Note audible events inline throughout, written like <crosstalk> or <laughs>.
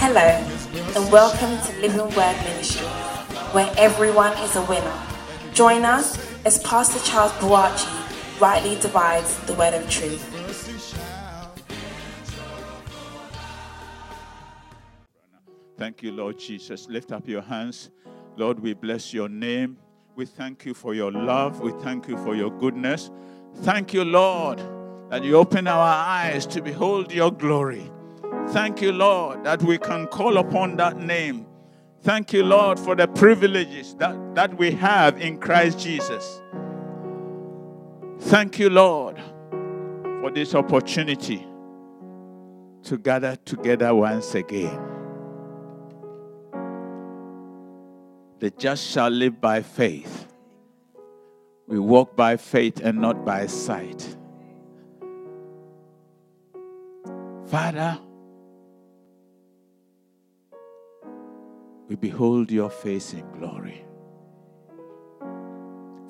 Hello, and welcome to Living Word Ministry, where everyone is a winner. Join us as Pastor Charles Buachi rightly divides the word of truth. Thank you, Lord Jesus. Lift up your hands. Lord, we bless your name. We thank you for your love. We thank you for your goodness. Thank you, Lord, that you open our eyes to behold your glory. Thank you, Lord, that we can call upon that name. Thank you, Lord, for the privileges that, that we have in Christ Jesus. Thank you, Lord, for this opportunity to gather together once again. The just shall live by faith. We walk by faith and not by sight. Father, we behold your face in glory.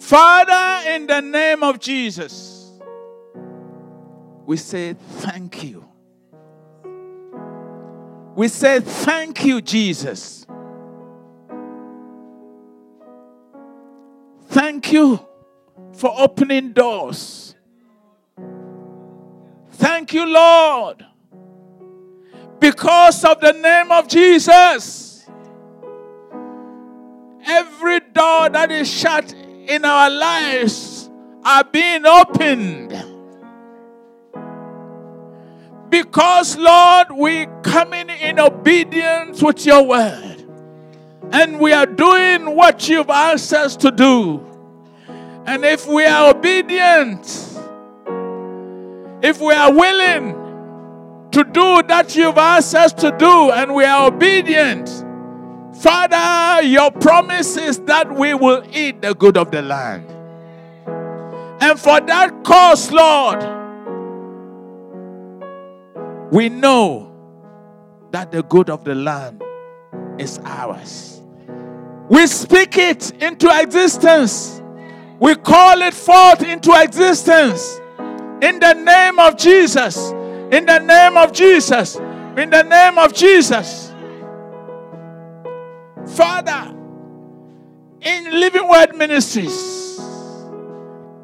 Father, in the name of Jesus, we say thank you. We say thank you, Jesus. Thank you for opening doors. Thank you, Lord. Because of the name of Jesus, every door that is shut in our lives are being opened. Because, Lord, we coming in obedience with your word. And we are doing what you've asked us to do. And if we are obedient, if we are willing to do that you've asked us to do, and we are obedient, Father, your promise is that we will eat the good of the land. And for that cause, Lord, we know that the good of the land is ours. We speak it into existence. We call it forth into existence. In the name of Jesus. In the name of Jesus. In the name of Jesus. Father, in Living Word Ministries,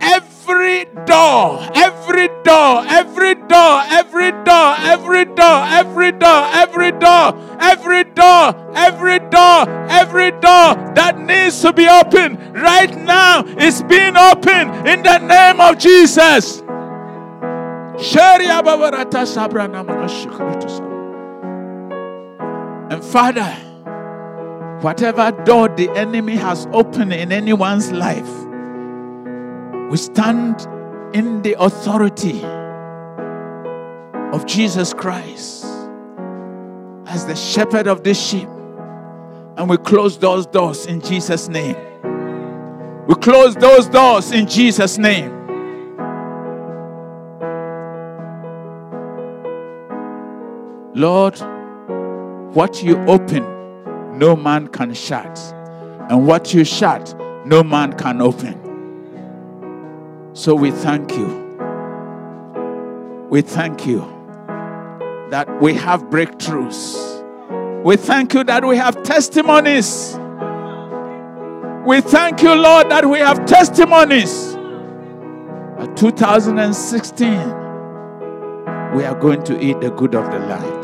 every door, every door, every door, every door, every door, every door, every door, every door, every door, every door that needs to be open right now is being opened in the name of Jesus. And Father, whatever door the enemy has opened in anyone's life, we stand in the authority of Jesus Christ as the shepherd of this sheep. And we close those doors in Jesus' name. We close those doors in Jesus' name. Lord, what you open, no man can shut. And what you shut, no man can open. So we thank you. We thank you that we have breakthroughs. We thank you that we have testimonies. We thank you, Lord, that we have testimonies. At 2016, we are going to eat the good of the land.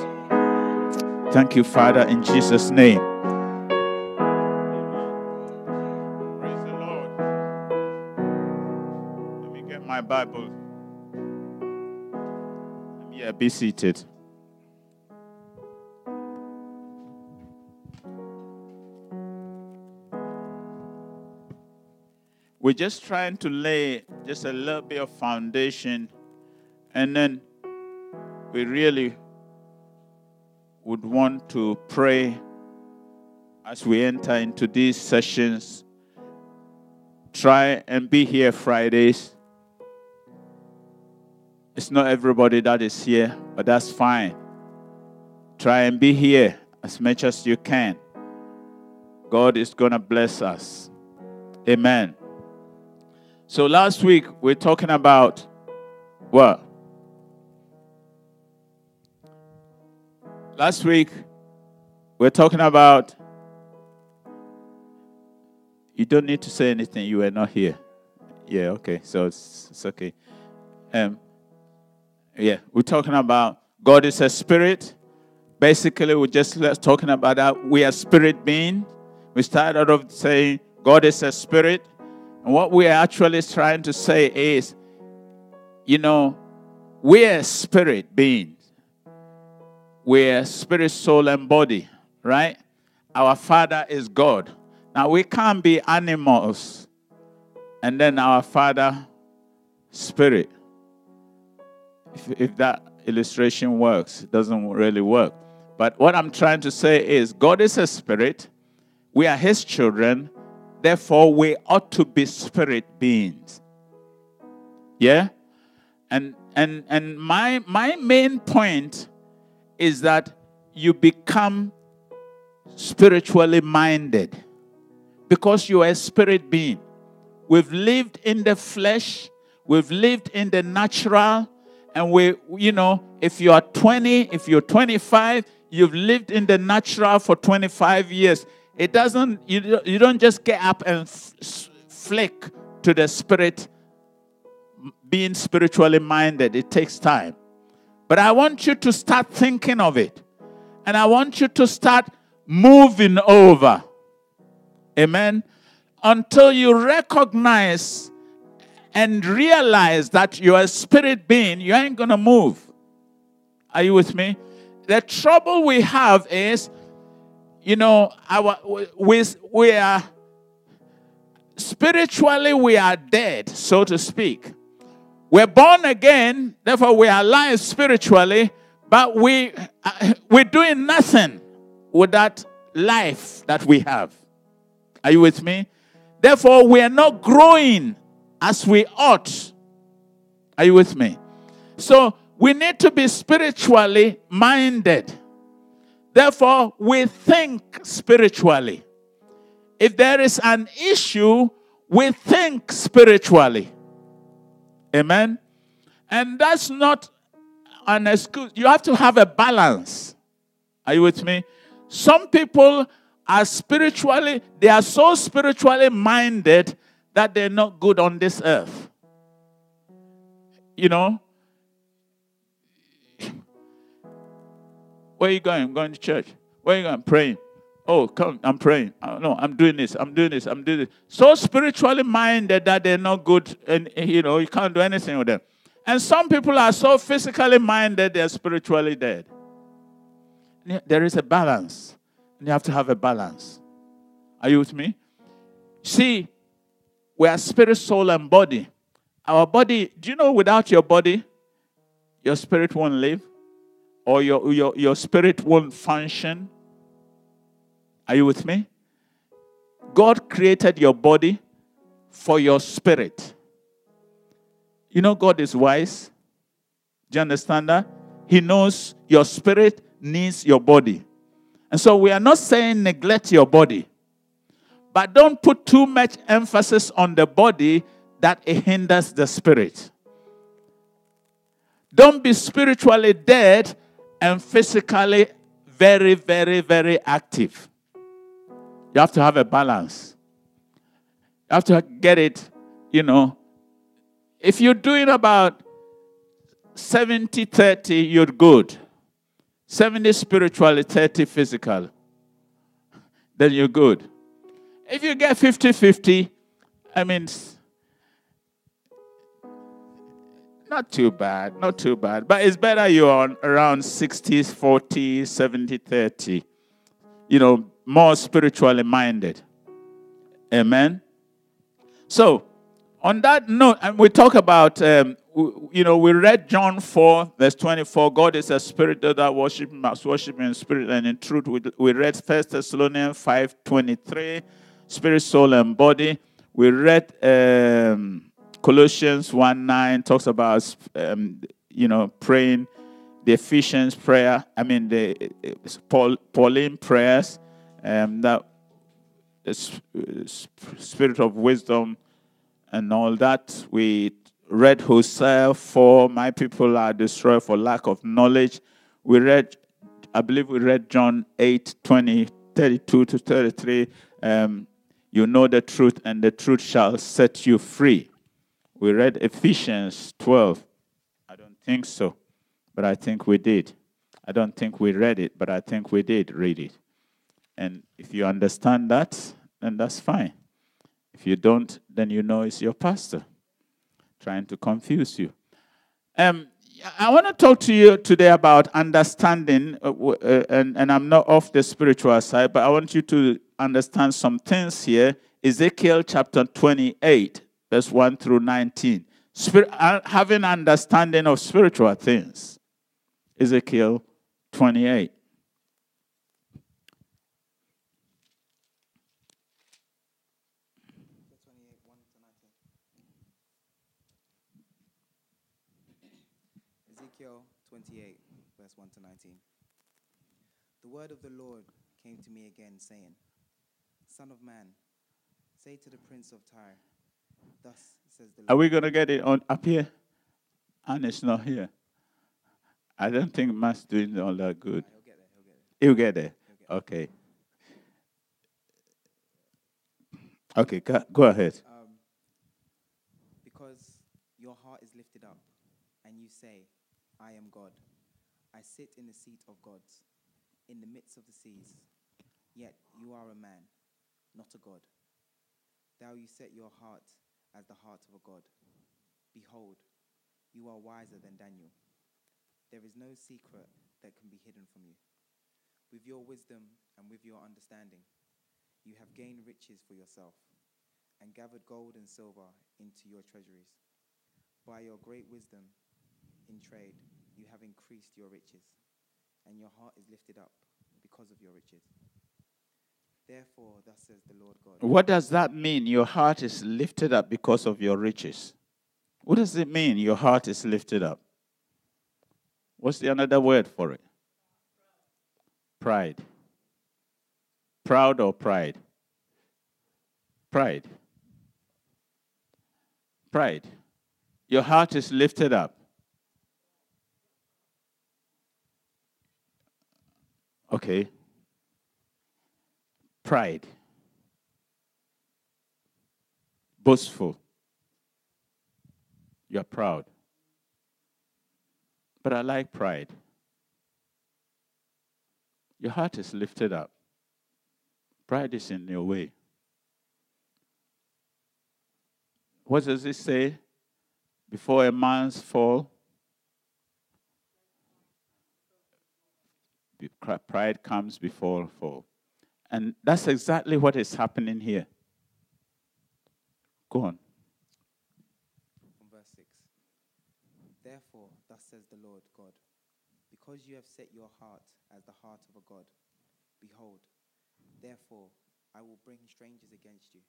Thank you, Father, in Jesus' name. Praise the Lord. Let me get my Bible. Yeah, be seated. We're just trying to lay just a little bit of foundation, and then we really would want to pray as we enter into these sessions. Try and be here Fridays. It's not everybody that is here, but that's fine. Try and be here as much as you can. God is going to bless us. Amen. So last week we're talking about what? Last week we're talking about. You don't need to say anything. You were not here. Yeah. Okay. So it's, it's okay. Um. Yeah, we're talking about God is a spirit. Basically, we're just talking about that we are spirit being. We started off saying God is a spirit. And what we're actually trying to say is, you know, we're spirit beings. We're spirit, soul, and body, right? Our Father is God. Now, we can't be animals and then our Father, spirit. If, if that illustration works, it doesn't really work. But what I'm trying to say is God is a spirit. We are his children. Therefore, we ought to be spirit beings. Yeah? And and and my my main point is that you become spiritually minded because you are a spirit being. We've lived in the flesh, we've lived in the natural, and we, you know, if you are 20, if you're 25, you've lived in the natural for 25 years. It doesn't, you, you don't just get up and flick to the spirit, being spiritually minded. It takes time. But I want you to start thinking of it. And I want you to start moving over. Amen. Until you recognize and realize that you're a spirit being, you ain't going to move. Are you with me? The trouble we have is, you know, our we, we are spiritually we are dead, so to speak. We're born again, therefore we are alive spiritually, but we uh, we're doing nothing with that life that we have. Are you with me? Therefore, we are not growing as we ought. Are you with me? So we need to be spiritually minded. Therefore, we think spiritually. If there is an issue, we think spiritually. Amen. And that's not an excuse. You have to have a balance. Are you with me? Some people are spiritually, they are so spiritually minded that they're not good on this earth. You know? Where are you going? I'm going to church. Where are you going? Praying. Oh, come, I'm praying. Oh, no, I'm doing this. I'm doing this. I'm doing this. So spiritually minded that they're not good and, eh, you know, you can't do anything with them. And some people are so physically minded, they're spiritually dead. There is a balance. And you have to have a balance. Are you with me? See, we are spirit, soul, and body. Our body, do you know without your body, your spirit won't live? Or your, your, your spirit won't function? Are you with me? God created your body for your spirit. You know, God is wise. Do you understand that? He knows your spirit needs your body. And so we are not saying neglect your body. But don't put too much emphasis on the body that it hinders the spirit. Don't be spiritually dead and physically very, very, very active. You have to have a balance. You have to get it, you know. If you're doing about 70 30, you're good. 70 spiritually, 30 physical. Then you're good. If you get 50 50, I mean, not too bad, not too bad. But it's better you're around 60, 40, 70, 30. You know, more spiritually minded. Amen. So, on that note, and we talk about, um, you know, we read John 4, verse 24. God is a spirit that worship must worship in spirit and in truth. We, we read 1 Thessalonians 5, 23 spirit, soul, and body. We read um, Colossians 1 9, talks about, um, you know, praying the Ephesians prayer, I mean, the Paul, Pauline prayers, um, that spirit of wisdom and all that. We read Hosea 4, my people are destroyed for lack of knowledge. We read I believe we read John 8 20, 32 to 33. Um, you know the truth, and the truth shall set you free. We read Ephesians 12. I don't think so, but I think we did. I don't think we read it, but I think we did read it. And if you understand that, then that's fine. If you don't, then you know it's your pastor trying to confuse you. Um, I want to talk to you today about understanding, uh, uh, and, and I'm not off the spiritual side, but I want you to understand some things here. Ezekiel chapter 28, verse 1 through 19. Spirit, uh, having understanding of spiritual things. Ezekiel 28. Ezekiel 28, verse 1 to 19. The word of the Lord came to me again, saying, Son of man, say to the prince of Tyre, Thus says the Lord. Are we going to get it on up here? And it's not here. I don't think Matt's doing all that good. He'll get there, he'll get there. He'll get there. He'll get there. Okay. Okay, go, go ahead. Um, because your heart is lifted up, and you say, I am God. I sit in the seat of gods, in the midst of the seas. Yet you are a man, not a God. Thou you set your heart as the heart of a God. Behold, you are wiser than Daniel. There is no secret that can be hidden from you. With your wisdom and with your understanding, you have gained riches for yourself and gathered gold and silver into your treasuries. By your great wisdom in trade, you have increased your riches, and your heart is lifted up because of your riches. Therefore, thus says the Lord God. What does that mean? Your heart is lifted up because of your riches. What does it mean? Your heart is lifted up. What's the another word for it? Pride. Proud or pride? Pride. Pride. Your heart is lifted up. Okay. Pride. Boastful. You're proud. But I like pride. Your heart is lifted up. Pride is in your way. What does it say? Before a man's fall, be- cri- pride comes before fall. And that's exactly what is happening here. Go on. Verse 6. Therefore, thus says the Lord God, because you have set your heart as the heart of a God, behold, therefore I will bring strangers against you,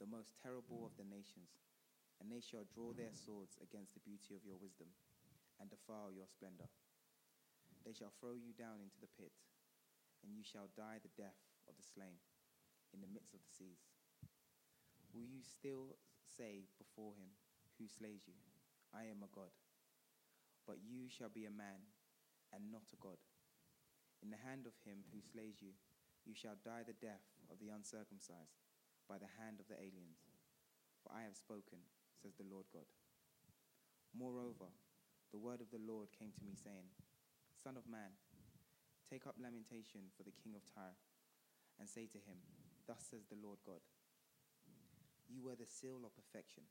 the most terrible of the nations, and they shall draw their swords against the beauty of your wisdom, and defile your splendor. They shall throw you down into the pit, and you shall die the death of the slain in the midst of the seas. Will you still say before him who slays you, I am a God? But you shall be a man and not a God. In the hand of him who slays you, you shall die the death of the uncircumcised by the hand of the aliens. For I have spoken, says the Lord God. Moreover, the word of the Lord came to me, saying, Son of man, take up lamentation for the king of Tyre, and say to him, Thus says the Lord God. You were the seal of perfection,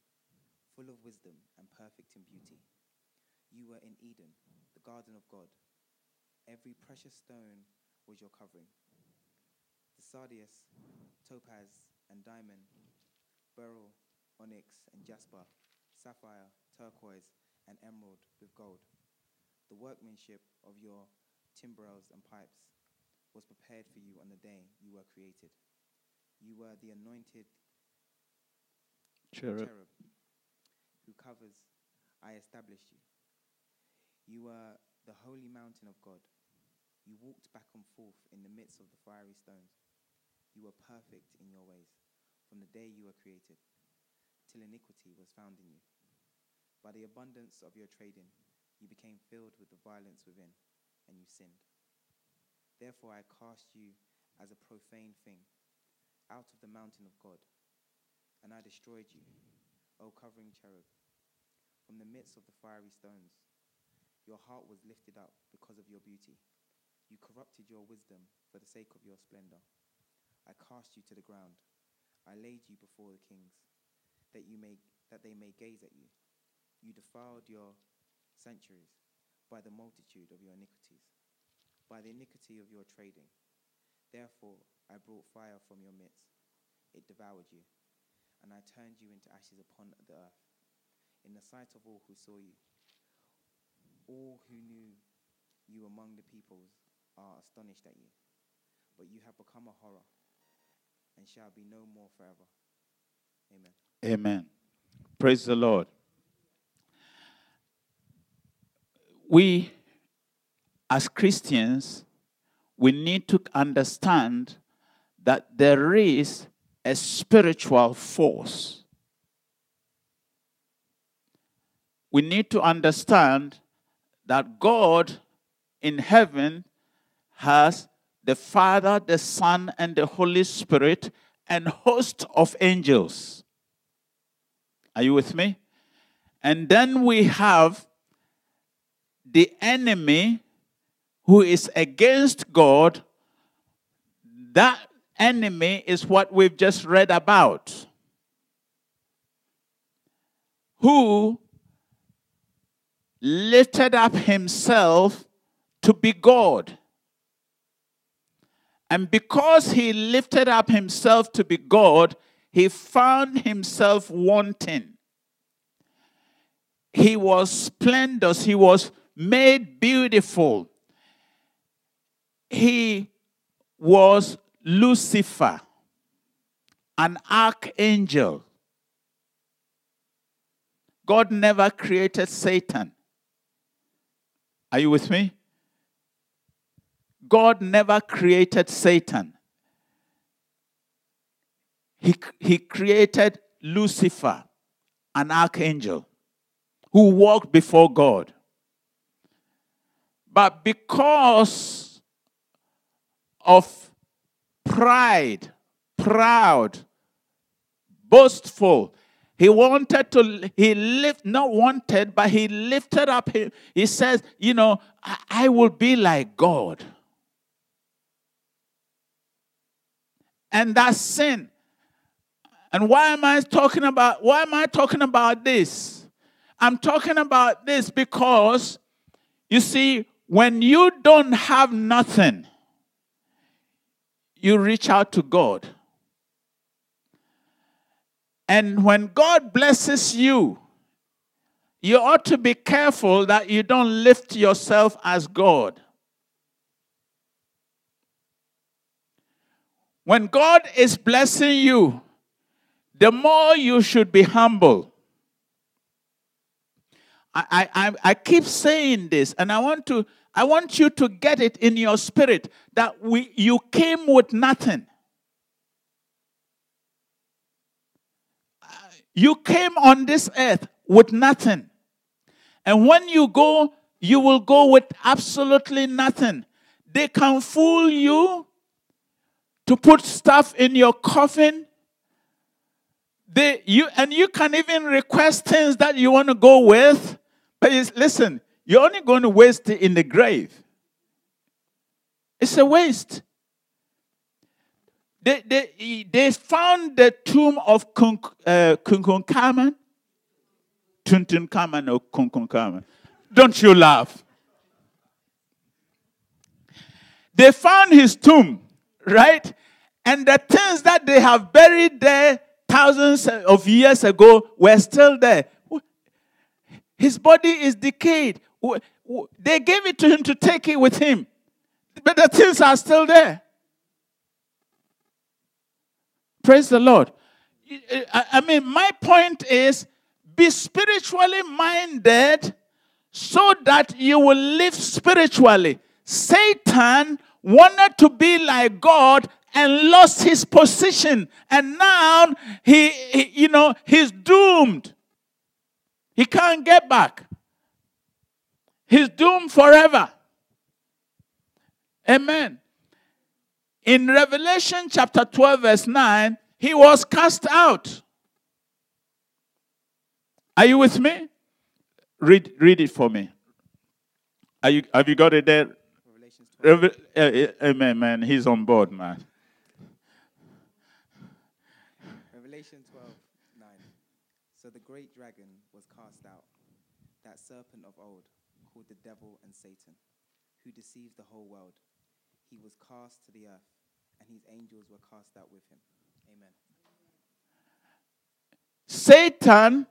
full of wisdom and perfect in beauty. You were in Eden, the garden of God. Every precious stone was your covering. The sardius, topaz, and diamond, beryl, onyx, and jasper, sapphire, turquoise, and emerald with gold. The workmanship of your timbrels and pipes was prepared for you on the day you were created. You were the anointed Cherub. cherub who covers, I established you. You were the holy mountain of God. You walked back and forth in the midst of the fiery stones. You were perfect in your ways from the day you were created, till iniquity was found in you. By the abundance of your trading, you became filled with the violence within, and you sinned. Therefore I cast you as a profane thing out of the mountain of God, and I destroyed you, O covering cherub, from the midst of the fiery stones. Your heart was lifted up because of your beauty. You corrupted your wisdom for the sake of your splendor. I cast you to the ground. I laid you before the kings, that you may that they may gaze at you. You defiled your sanctuaries by the multitude of your iniquities, by the iniquity of your trading. Therefore, I brought fire from your midst. It devoured you, and I turned you into ashes upon the earth, in the sight of all who saw you. All who knew you among the peoples are astonished at you. But you have become a horror, and shall be no more forever. Amen. Amen. Praise the Lord. We, as Christians, we need to understand that there is a spiritual force. We need to understand that God in heaven has the Father, the Son, and the Holy Spirit, and host of angels. Are you with me? And then we have the enemy who is against God. That enemy is what we've just read about. Who lifted up himself to be God. And because he lifted up himself to be God, he found himself wanting. He was splendid, he was made beautiful. He was Lucifer, an archangel. God never created Satan. Are you with me? God never created Satan. He, he created Lucifer, an archangel, who walked before God. But because of pride, proud, boastful, he wanted to, he lift, not wanted, but he lifted up, he, he says, you know, I, I will be like God. And that's sin. And why am I talking about why am I talking about this? I'm talking about this because you see when you don't have nothing you reach out to God. And when God blesses you, you ought to be careful that you don't lift yourself as God. When God is blessing you, the more you should be humble. I, I, I keep saying this, and I want to I want you to get it in your spirit that we you came with nothing. You came on this earth with nothing. And when you go, you will go with absolutely nothing. They can fool you to put stuff in your coffin. They, you, and you can even request things that you want to go with. But listen, you're only going to waste it in the grave. It's a waste. They, they, they found the tomb of uh, Tuntun Kaman or Kunkun Don't you laugh. They found his tomb, right? And the things that they have buried there thousands of years ago were still there. His body is decayed. They gave it to him to take it with him. But the things are still there. Praise the Lord. I mean, my point is be spiritually minded so that you will live spiritually. Satan wanted to be like God and lost his position. And now he, he, you know, he's doomed. He can't get back. He's doomed forever. Amen. In Revelation chapter 12, verse 9, he was cast out. Are you with me? Read, read it for me. Are you, have you got it there? Revelations 12. Reve- uh, uh, Amen, man. He's on board, man. Revelation 12, 9. So the great dragon was cast out, that serpent of old, called the devil and Satan, who deceived the whole world. He was cast to the earth, and his angels were cast out with him. Amen. Satan,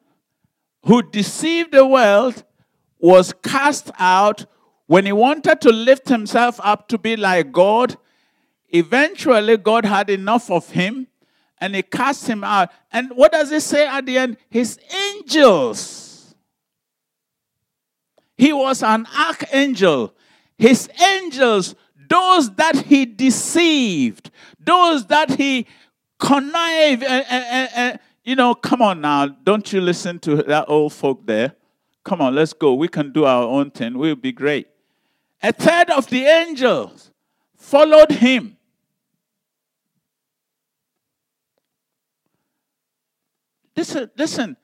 who deceived the world, was cast out when he wanted to lift himself up to be like God. Eventually, God had enough of him and he cast him out. And what does it say at the end? His angels. He was an archangel. His angels, those that he deceived, those that he connived, and- and- and- you know, come on now, don't you listen to that old folk there? Come on, let's go. We can do our own thing. We'll be great. A third of the angels followed him. Listen, listen.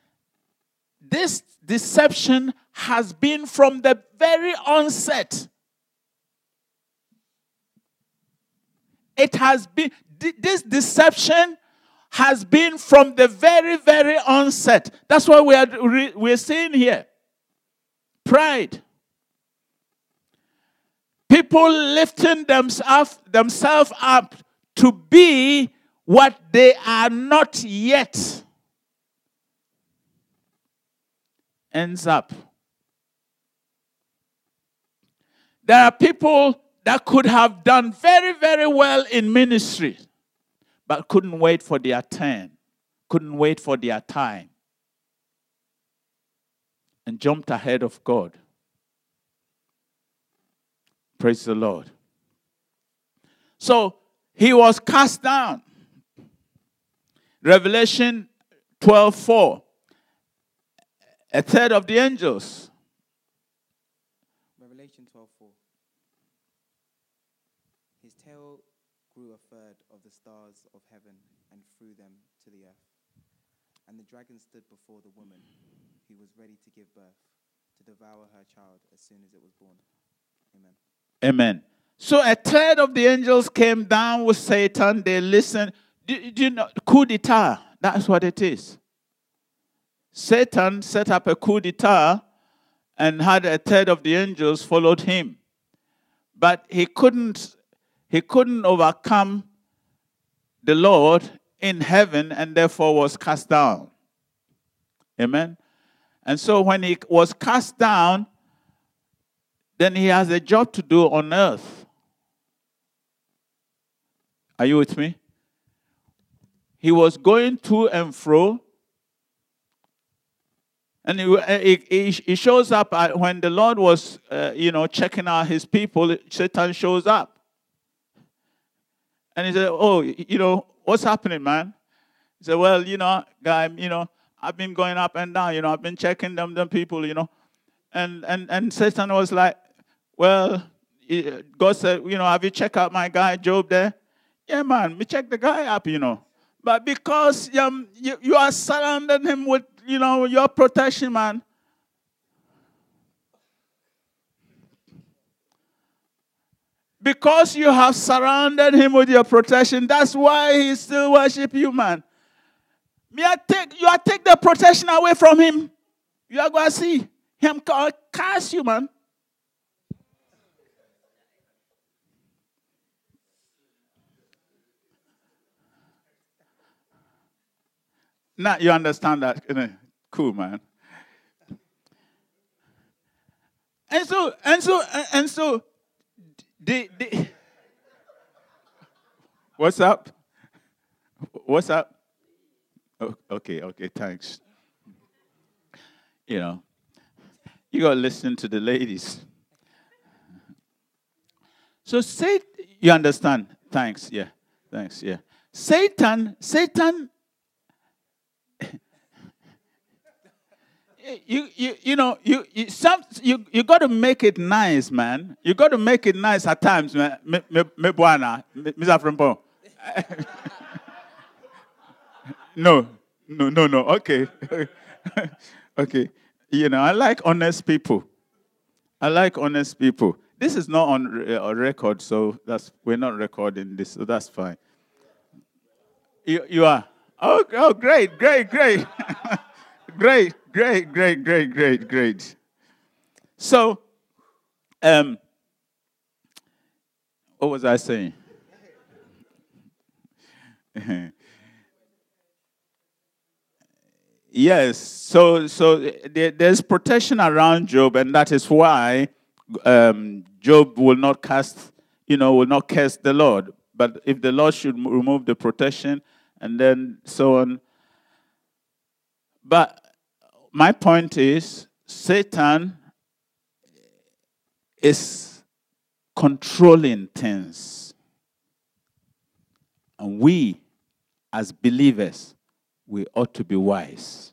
This deception has been from the very onset. It has been, this deception has been from the very, very onset. That's what we are, we're seeing here. Pride. People lifting themselves, themselves up to be what they are not yet ends up. There are people that could have done very, very well in ministry, but couldn't wait for their turn, couldn't wait for their time, and jumped ahead of God. Praise the Lord. So he was cast down. Revelation 12 4. A third of the angels Revelation 12, 4. His tail grew a third of the stars of heaven and threw them to the earth. And the dragon stood before the woman who was ready to give birth, to devour her child as soon as it was born. Amen. Amen. So a third of the angels came down with Satan. They listened. Do, do you know coup d'etat? That's what it is. Satan set up a coup d'etat and had a third of the angels followed him. But he couldn't he couldn't overcome the Lord in heaven and therefore was cast down. Amen. And so when he was cast down, then he has a job to do on earth. Are you with me? He was going to and fro. And he, uh, he, shows up at, when the Lord was, uh, you know, checking out his people. Satan shows up. And he said, Oh, you know, what's happening, man? He said, Well, you know, guy, you know, I've been going up and down, you know, I've been checking them, them people, you know. And and and Satan was like, Well, God said, you know, have you checked out my guy Job there? Yeah, man, we check the guy up, you know. But because um, you, you are surrounding him with, you know, your protection, man. Because you have surrounded him with your protection, that's why he still worship you, man. Me, I take you are take the protection away from him. You are going to see him ca- curse you, man. Now you understand that. Cool, man. And so, and so, and so, the, the, what's up? What's up? Oh, okay, okay, thanks. You know, you got to listen to the ladies. So, say, you understand? Thanks, yeah, thanks, yeah. Satan, Satan you, you, you know, you, you, some, you, you got to make it nice, man. You got to make it nice at times, man. Me, me, me Mr. Frimpo. <laughs> no, no, no, no. Okay. <laughs> okay. You know, I like honest people. I like honest people. This is not on uh, record, so that's we're not recording this, so that's fine. You, you are? Oh, oh, great, great, great. <laughs> great, great, great, great, great, great. So, um, what was I saying? <laughs> yes, so so there's protection around Job, and that is why um, Job will not cast, you know, will not curse the Lord. But if the Lord should remove the protection, and then so on. But my point is Satan is controlling things. And we, as believers, we ought to be wise.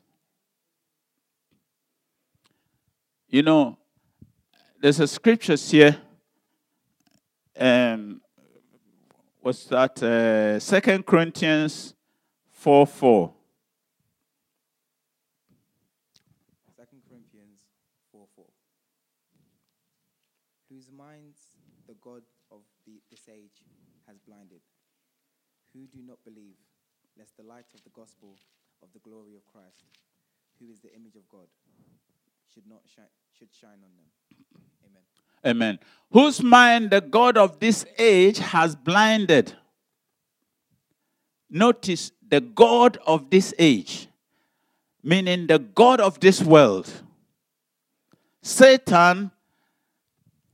You know, there's a scripture here. Um, what's that? Uh, Second Corinthians 4 4. 2 Corinthians 4 4. Whose minds the God of the, this age has blinded, who do not believe, lest the light of the gospel of the glory of Christ, who is the image of God, should not shine, should shine on them. <coughs> Amen. Amen. Whose mind the God of this age has blinded. Notice the God of this age, meaning the God of this world. Satan,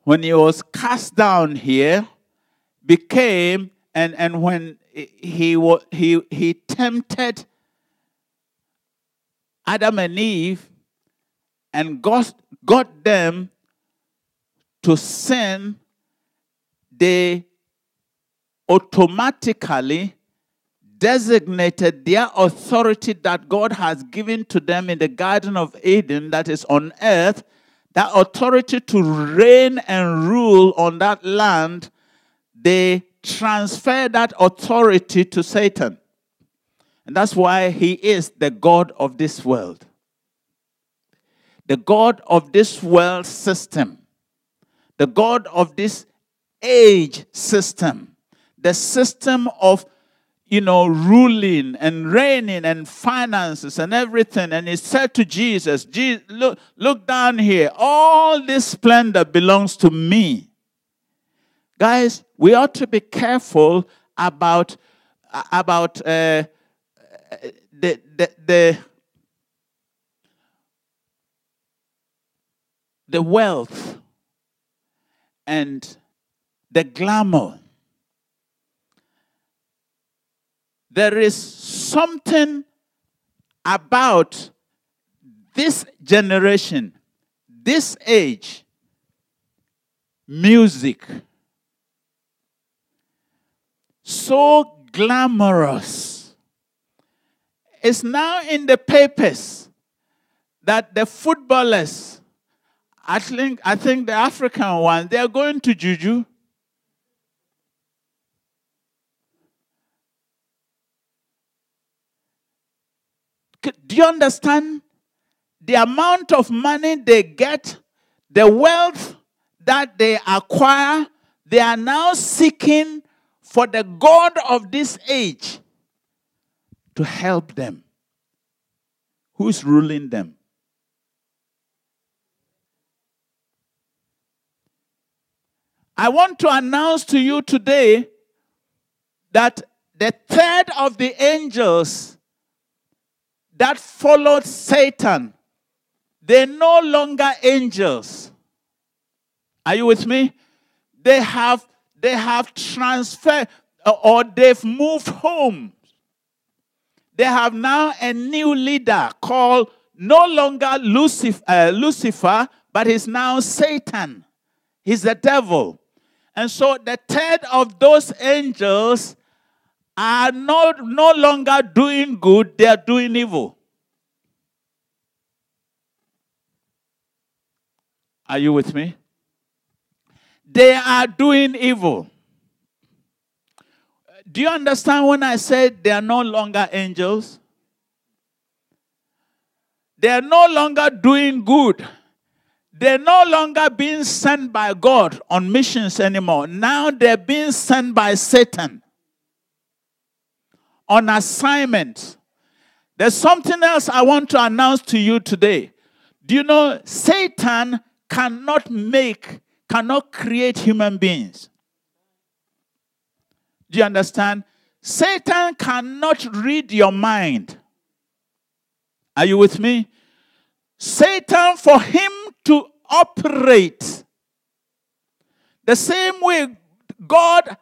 when he was cast down here, became, and, and when he, he, he tempted Adam and Eve and got, got them to sin, they automatically designated their authority that God has given to them in the Garden of Eden, that is on earth, that authority to reign and rule on that land, they transfer that authority to Satan. And that's why he is the God of this world. The God of this world system. The God of this age system. The system of you know, ruling and reigning and finances and everything. And he said to Jesus, look, look down here. All this splendor belongs to me. Guys, we ought to be careful about, about uh, the, the, the, the wealth and the glamour. There is something about this generation, this age, music, so glamorous. It's now in the papers that the footballers, I think, I think the African ones, they are going to Juju. Do you understand? The amount of money they get, the wealth that they acquire, they are now seeking for the God of this age to help them. Who's ruling them? I want to announce to you today that the third of the angels that followed Satan, they're no longer angels. Are you with me? They have they have transferred or they've moved home. They have now a new leader called no longer Lucifer, uh, Lucifer, but he's now Satan. He's the devil. And so the third of those angels are not, no longer doing good, they are doing evil. Are you with me? They are doing evil. Do you understand when I said they are no longer angels? They are no longer doing good. They're no longer being sent by God on missions anymore. Now they're being sent by Satan on assignment. There's something else I want to announce to you today. Do you know Satan cannot make, cannot create human beings? Do you understand? Satan cannot read your mind. Are you with me? Satan, for him to operate the same way God,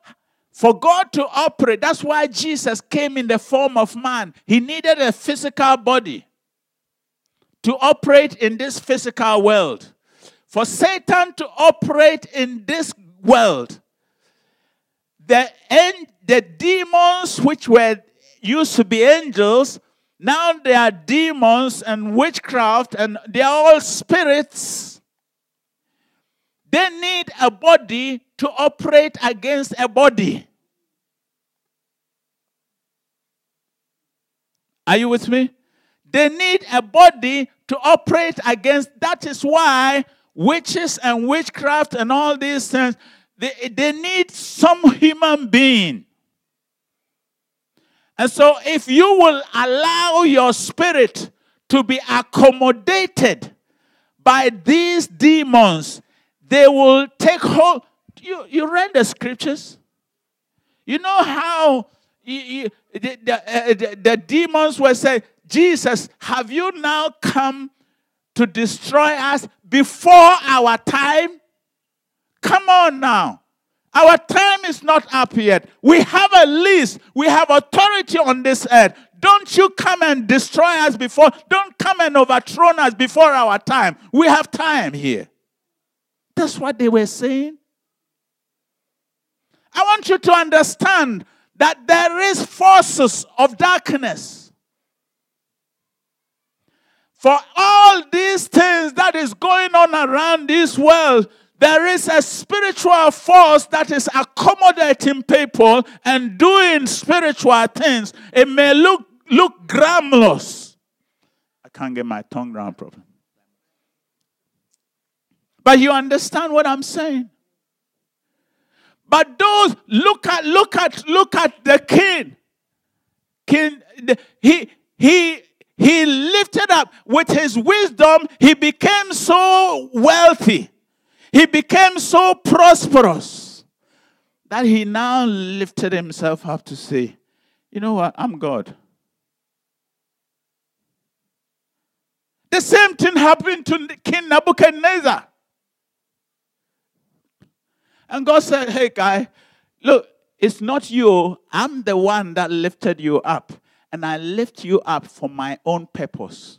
for God to operate, that's why Jesus came in the form of man. He needed a physical body to operate in this physical world. For Satan to operate in this world, the, the demons which were used to be angels now they are demons and witchcraft, and they are all spirits. They need a body to operate against a body. Are you with me? They need a body to operate against. That is why witches and witchcraft and all these things, they, they need some human being and so, if you will allow your spirit to be accommodated by these demons, they will take hold. You, you read the scriptures? You know how you, you, the, the, uh, the, the demons were saying, Jesus, have you now come to destroy us before our time? Come on now. Our time is not up yet. We have a list. We have authority on this earth. Don't you come and destroy us before, don't come and overthrow us before our time. We have time here. That's what they were saying. I want you to understand that there is forces of darkness. For all these things that is going on around this world, there is a spiritual force that is accommodating people and doing spiritual things. It may look look glamorous. I can't get my tongue around properly. But you understand what I'm saying? But those look at look at look at the king. King he he up with his wisdom, he became so wealthy. He became so prosperous that he now lifted himself up to say, You know what? I'm God. The same thing happened to King Nebuchadnezzar. And God said, Hey, guy, look, it's not you. I'm the one that lifted you up. And I lift you up for my own purpose.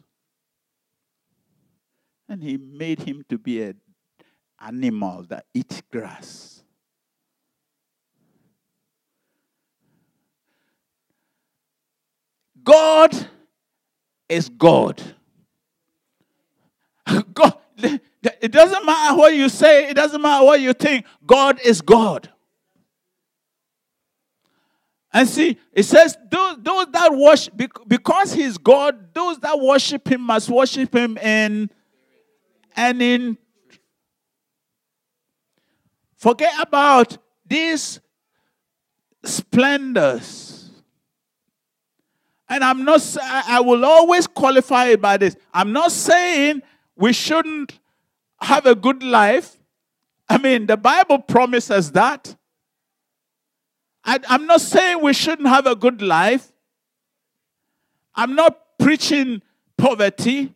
And he made him to be a animal that eat grass. God is God. <laughs> God, it doesn't matter what you say, it doesn't matter what you think. God is God. And see, it says, those, those that worship, because he's God, those that worship him must worship him in and in Forget about these splendors. And I'm not, I will always qualify it by this. I'm not saying we shouldn't have a good life. I mean, the Bible promises that. I, am not saying we shouldn't have a good life. I'm not preaching poverty.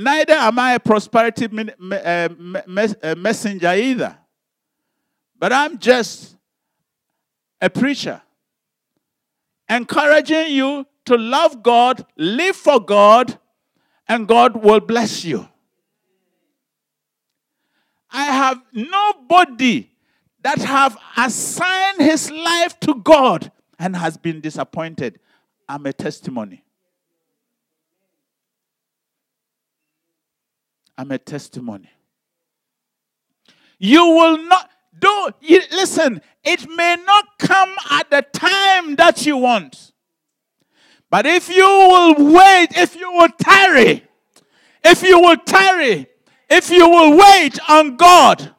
Neither am I a prosperity uh, uh, messenger either. But I'm just a preacher, encouraging you to love God, live for God, and God will bless you. I have nobody that have assigned his life to God and has been disappointed. I'm a testimony. I'm a testimony. You will not do you, listen, it may not come at the time that you want. But if you will wait, if you will tarry, if you will tarry, if you will wait on God,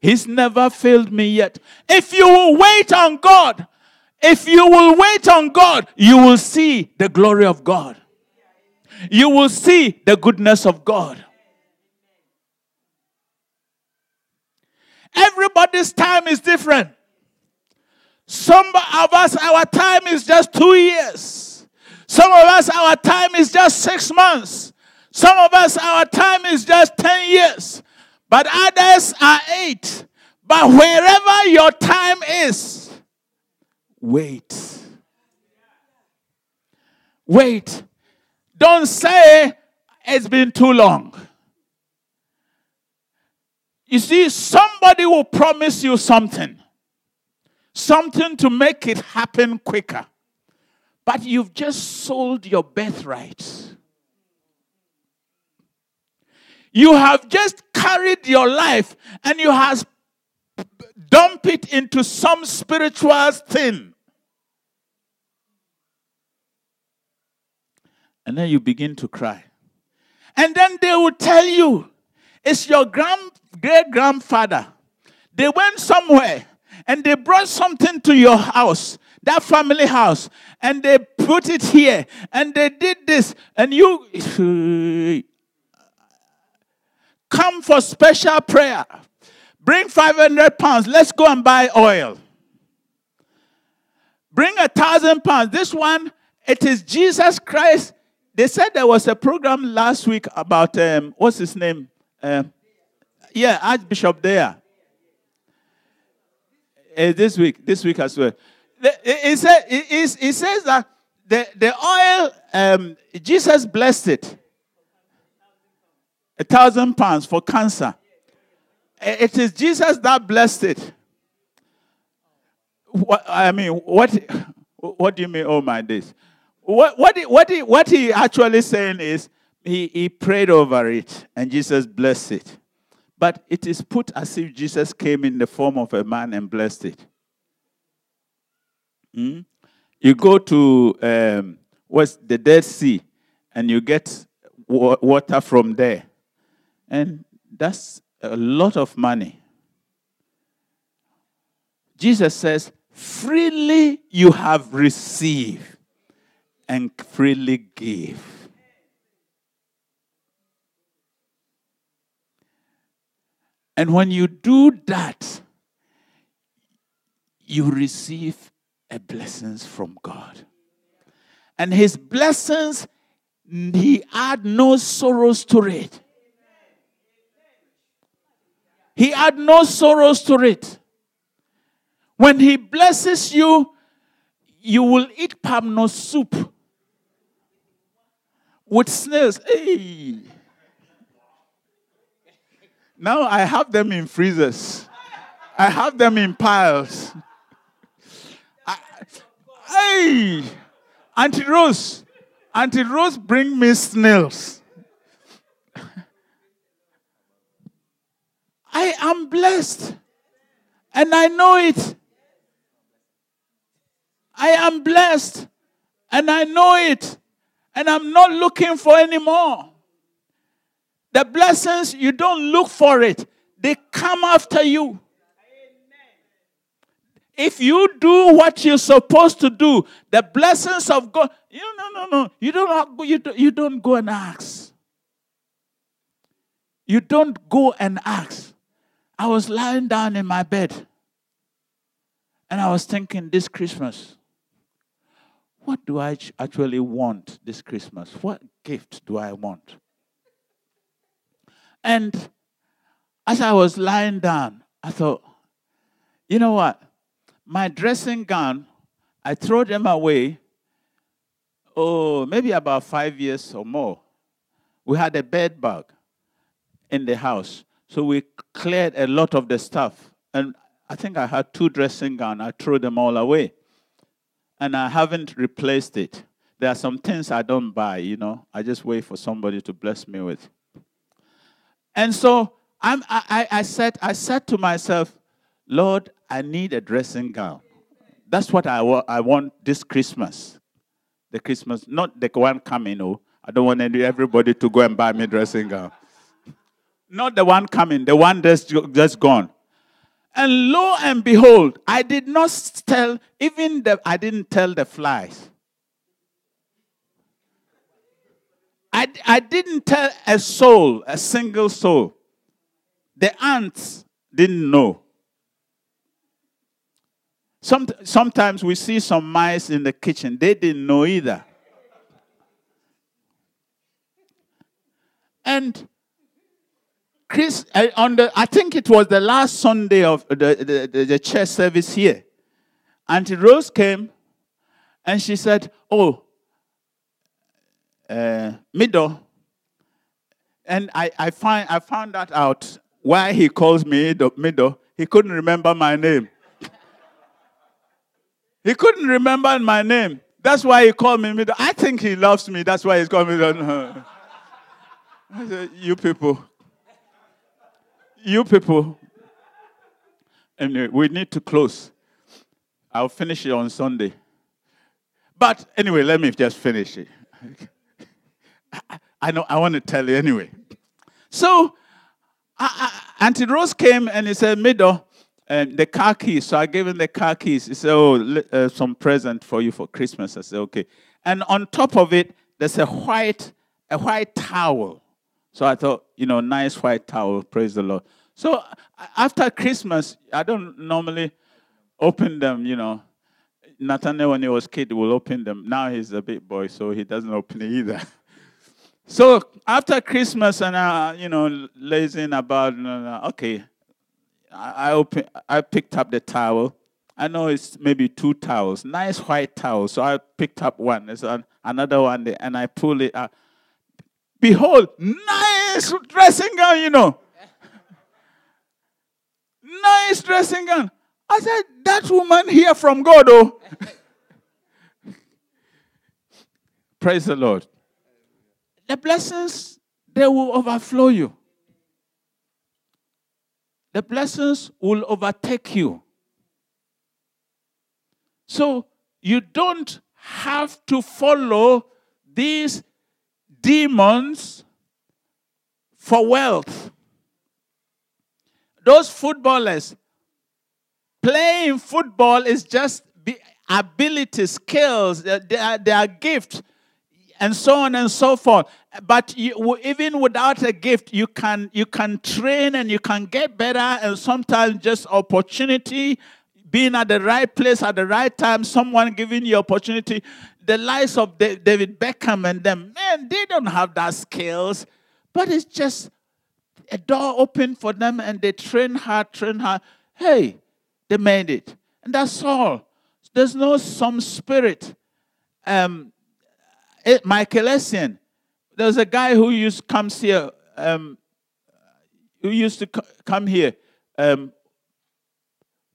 He's never failed me yet. If you will wait on God, if you will wait on God, you will see the glory of God. You will see the goodness of God. Everybody's time is different. Some of us, our time is just two years. Some of us, our time is just six months. Some of us, our time is just 10 years. But others are eight. But wherever your time is, wait. Wait. Don't say it's been too long. You see, somebody will promise you something, something to make it happen quicker. But you've just sold your birthright. You have just carried your life and you have dumped it into some spiritual thing. And then you begin to cry. And then they will tell you it's your grand great grandfather. They went somewhere and they brought something to your house, that family house, and they put it here and they did this. And you <laughs> come for special prayer. Bring 500 pounds. Let's go and buy oil. Bring a thousand pounds. This one, it is Jesus Christ. They said there was a program last week about, um, what's his name? Um, yeah, Archbishop there. Uh, this week, this week as well. Says, it, it says that the, the oil, um, Jesus blessed it. A thousand pounds for cancer. It is Jesus that blessed it. What, I mean, what, what do you mean, oh my days? What, what, he, what, he, what he actually saying is, he, he prayed over it and Jesus blessed it. But it is put as if Jesus came in the form of a man and blessed it. Hmm? You go to um, what's the Dead Sea and you get wa- water from there. And that's a lot of money. Jesus says, freely you have received and freely give. And when you do that, you receive a blessings from God. And his blessings, he had no sorrows to it. He had no sorrows to it. When he blesses you, you will eat palm nut soup with snails. Hey. Now I have them in freezers. I have them in piles. Hey, Auntie Rose, Auntie Rose, bring me snails. I am blessed, and I know it. I am blessed, and I know it, and I'm not looking for any more. The blessings, you don't look for it, they come after you. If you do what you're supposed to do, the blessings of God, you no, no, no. You don't, you don't, you don't go and ask. You don't go and ask. I was lying down in my bed and I was thinking this Christmas, what do I actually want this Christmas? What gift do I want? And as I was lying down, I thought, you know what? My dressing gown, I threw them away. Oh, maybe about five years or more. We had a bed bug in the house. So we cleared a lot of the stuff. And I think I had two dressing gowns. I threw them all away. And I haven't replaced it. there are some things I don't buy, you know. I just wait for somebody to bless me with. And so I'm, I, I, said, I said to myself, Lord, I need a dressing gown. That's what I, wa- I want this Christmas. The Christmas, not the one coming, oh. I don't want everybody to go and buy me dressing gown. Not the one coming, the one that's just gone. And lo and behold, I did not tell, even the, I didn't tell the flies. I, I didn't tell a soul, a single soul. The ants didn't know. Some, sometimes we see some mice in the kitchen, they didn't know either. And Chris, on the, I think it was the last Sunday of the, the, the, church service here. Auntie Rose came and she said, Oh, uh, Mido. And I, I, find, I found that out why he calls me Mido. He couldn't remember my name. <laughs> he couldn't remember my name. That's why he called me Mido. I think he loves me. That's why he's called me Mido. <laughs> I said, You people. You people. Anyway, we need to close. I'll finish it on Sunday. But anyway, let me just finish it. <laughs> I know I want to tell you anyway. So, I, I, Auntie Rose came and he said, Mido, and the car keys. So I gave him the car keys. He said, Oh, uh, some present for you for Christmas. I said, Okay. And on top of it, there's a white, a white towel. So I thought, you know, nice white towel. Praise the Lord. So after Christmas, I don't normally open them, you know. Nathaniel, when he was kid, will open them. Now he's a big boy, so he doesn't open it either. <laughs> So after Christmas and uh, you know lazing about, okay, I I, open, I picked up the towel. I know it's maybe two towels, nice white towels. So I picked up one. There's an, another one there, and I pull it. Behold, nice dressing gown, you know. nice dressing gown. I said, that woman here from God, oh. <laughs> Praise the Lord the blessings they will overflow you. The blessings will overtake you. So you don't have to follow these demons for wealth. Those footballers playing football is just ability, skills, their, their gift and so on and so forth. But you, even without a gift, you can you can train and you can get better. And sometimes just opportunity, being at the right place at the right time, someone giving you opportunity. The likes of David Beckham and them, man, they don't have that skills, but it's just a door open for them, and they train hard, train hard. Hey, they made it, and that's all. There's no some spirit. Um, Eh, Michael Essien. There's a guy who used comes here, um, who used to come here, um,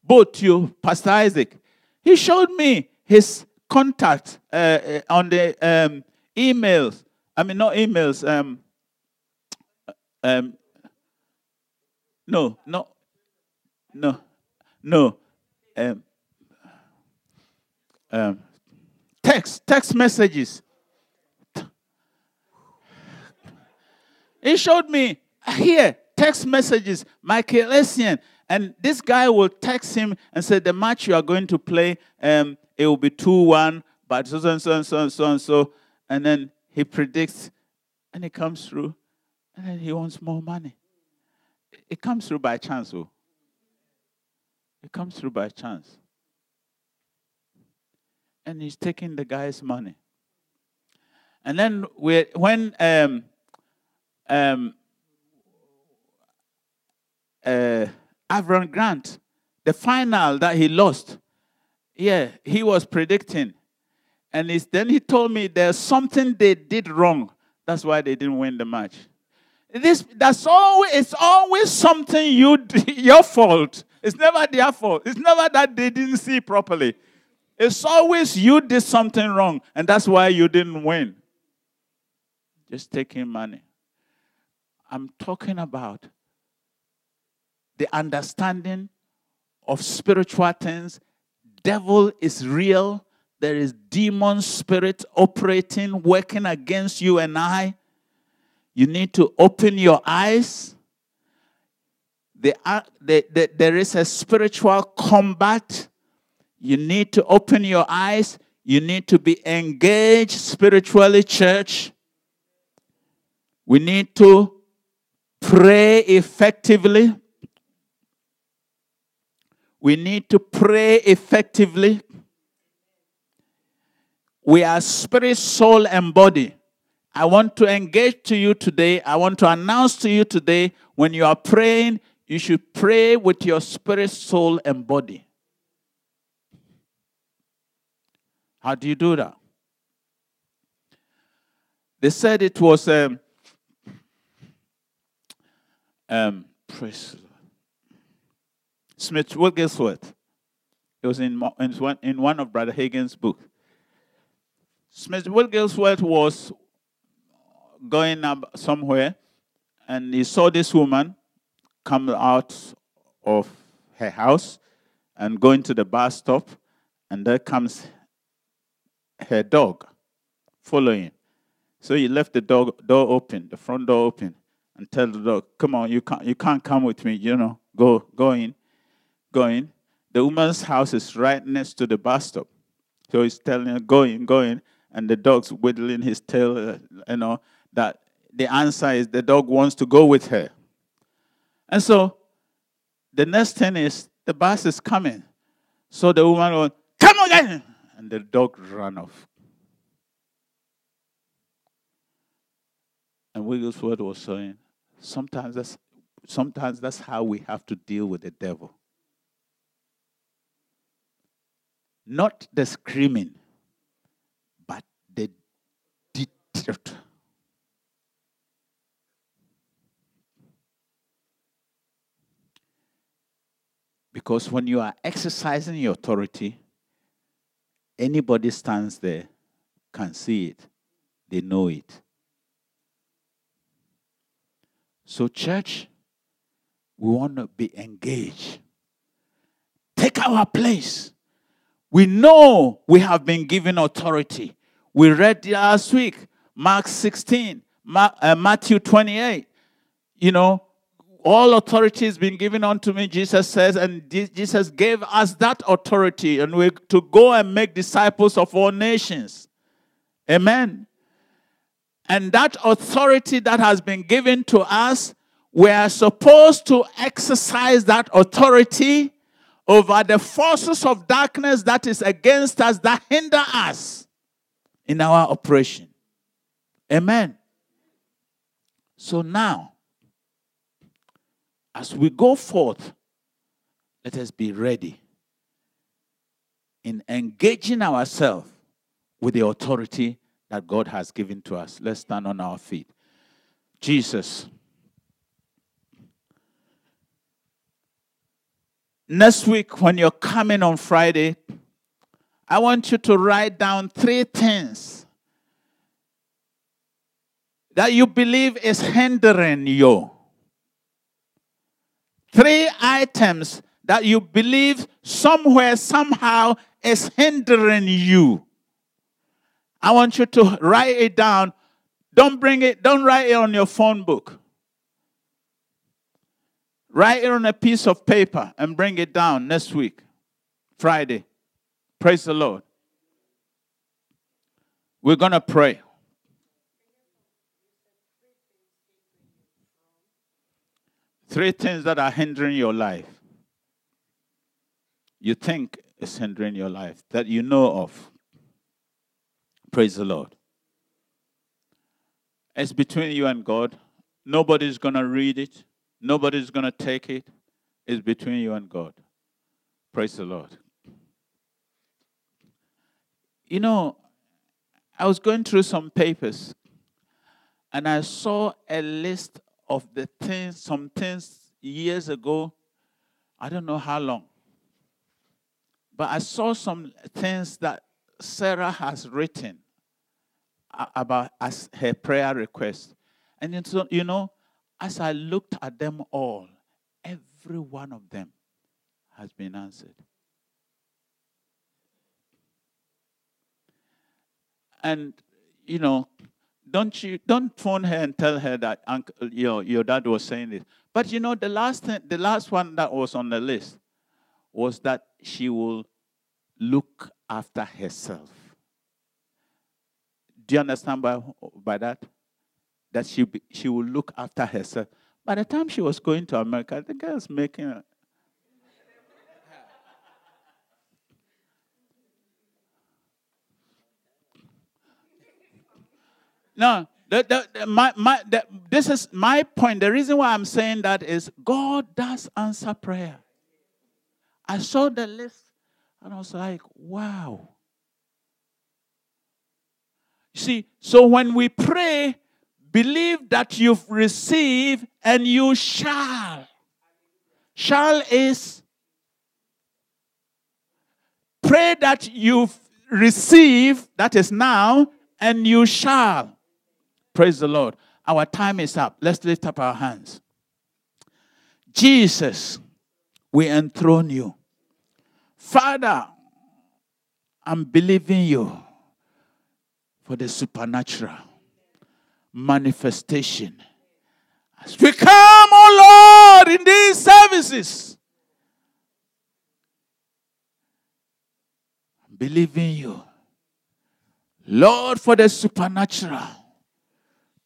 both you, Pastor Isaac. He showed me his contact uh, uh, on the um, emails. I mean, not emails. Um, um, no, no, no, no. Um, um, text, text messages. He showed me here text messages, Michael Essien. And this guy will text him and say, The match you are going to play, um, it will be 2 1, but so and so and so and so and so. And then he predicts, and it comes through, and then he wants more money. It comes through by chance, oh. It comes through by chance. And he's taking the guy's money. And then when um, um, uh, Avram Grant, the final that he lost, yeah, he was predicting. And then he told me there's something they did wrong. That's why they didn't win the match. This, that's always, it's always something you, <laughs> your fault. It's never their fault. It's never that they didn't see properly. It's always you did something wrong, and that's why you didn't win. Just taking money. I'm talking about the understanding of spiritual things. Devil is real. There is demon spirit operating, working against you and I. You need to open your eyes. The, the, the, there is a spiritual combat you need to open your eyes. You need to be engaged spiritually, church. We need to pray effectively. We need to pray effectively. We are spirit, soul, and body. I want to engage to you today. I want to announce to you today when you are praying, you should pray with your spirit, soul, and body. How do you do that? They said it was um, um, Smith Wigglesworth. It was in, in, one, of Brother Hagin's books. Smith Wigglesworth was going up somewhere and he saw this woman come out of her house and going to the bus stop, and there comes her dog following. So he left the dog door open, the front door open, and tell the dog, "Come on, you can't, you can't come with me. You know, go, go in, go in." The woman's house is right next to the bus stop, so he's telling her, going, in, go in," and the dog's whittling his tail. Uh, you know that the answer is the dog wants to go with her, and so the next thing is the bus is coming. So the woman goes, "Come again." and the dog ran off. And Wigglesworth was saying, sometimes that's, sometimes that's how we have to deal with the devil. Not the screaming, but the deterrent. Because when you are exercising your authority, anybody stands there can see it, they know it. So, church, we want to be engaged. Take our place. We know we have been given authority. We read last week, Mark 16, uh, Matthew 28. You know, all authority has been given unto me, Jesus says, and Jesus gave us that authority, and we to go and make disciples of all nations. Amen. And that authority that has been given to us, we are supposed to exercise that authority over the forces of darkness that is against us that hinder us in our operation. Amen. So now, as we go forth, let us be ready in engaging ourselves with the authority that God has given to us. Let's stand on our feet. Jesus. Next week, when you're coming on Friday, I want you to write down three things that you believe is hindering you three items that you believe somewhere, somehow is hindering you. I want you to write it down. Don't bring it, don't write it on your phone book. Write it on a piece of paper and bring it down next week, Friday. Praise the Lord. We're going to pray. Three things that are hindering your life. You think is hindering your life that you know of. Praise the Lord. It's between you and God. Nobody's going to read it, nobody's going to take it. It's between you and God. Praise the Lord. You know, I was going through some papers and I saw a list of the things, some things years ago, I don't know how long, but I saw some things that Sarah has written about as her prayer request. And you know, as I looked at them all, every one of them has been answered. And you know, don't you don't phone her and tell her that uncle, your your dad was saying this. But you know, the last thing, the last one that was on the list was that she will look after herself. Do you understand by, by that? That she be, she will look after herself. By the time she was going to America, the girl's making. A, No, the, the, the- my, my, this is my point. The reason why I'm saying that is God does answer prayer. I saw the list and I was like, wow. You see, so when we pray, believe that you've received and you shall. Shall is pray that you've received, that is now, and you shall. Praise the Lord. Our time is up. Let's lift up our hands. Jesus, we enthrone you. Father, I'm believing you for the supernatural manifestation. As we come, oh Lord, in these services, I'm believing you, Lord, for the supernatural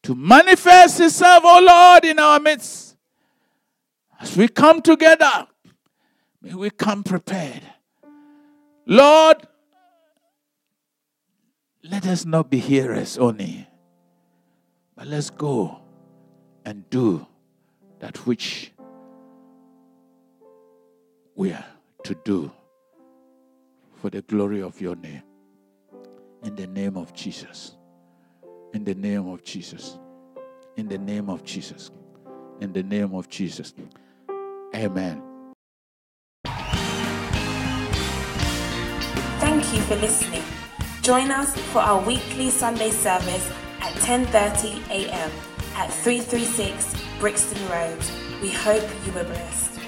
to manifest itself, oh Lord, in our midst. As we come together, may we come prepared. Lord, let us not be hearers only, but let's go and do that which we are to do for the glory of your name. In the name of Jesus. In the name of Jesus. In the name of Jesus. In the name of Jesus. Amen. Thank you for listening. Join us for our weekly Sunday service at 10:30 a.m. at 336 Brixton Road. We hope you were blessed.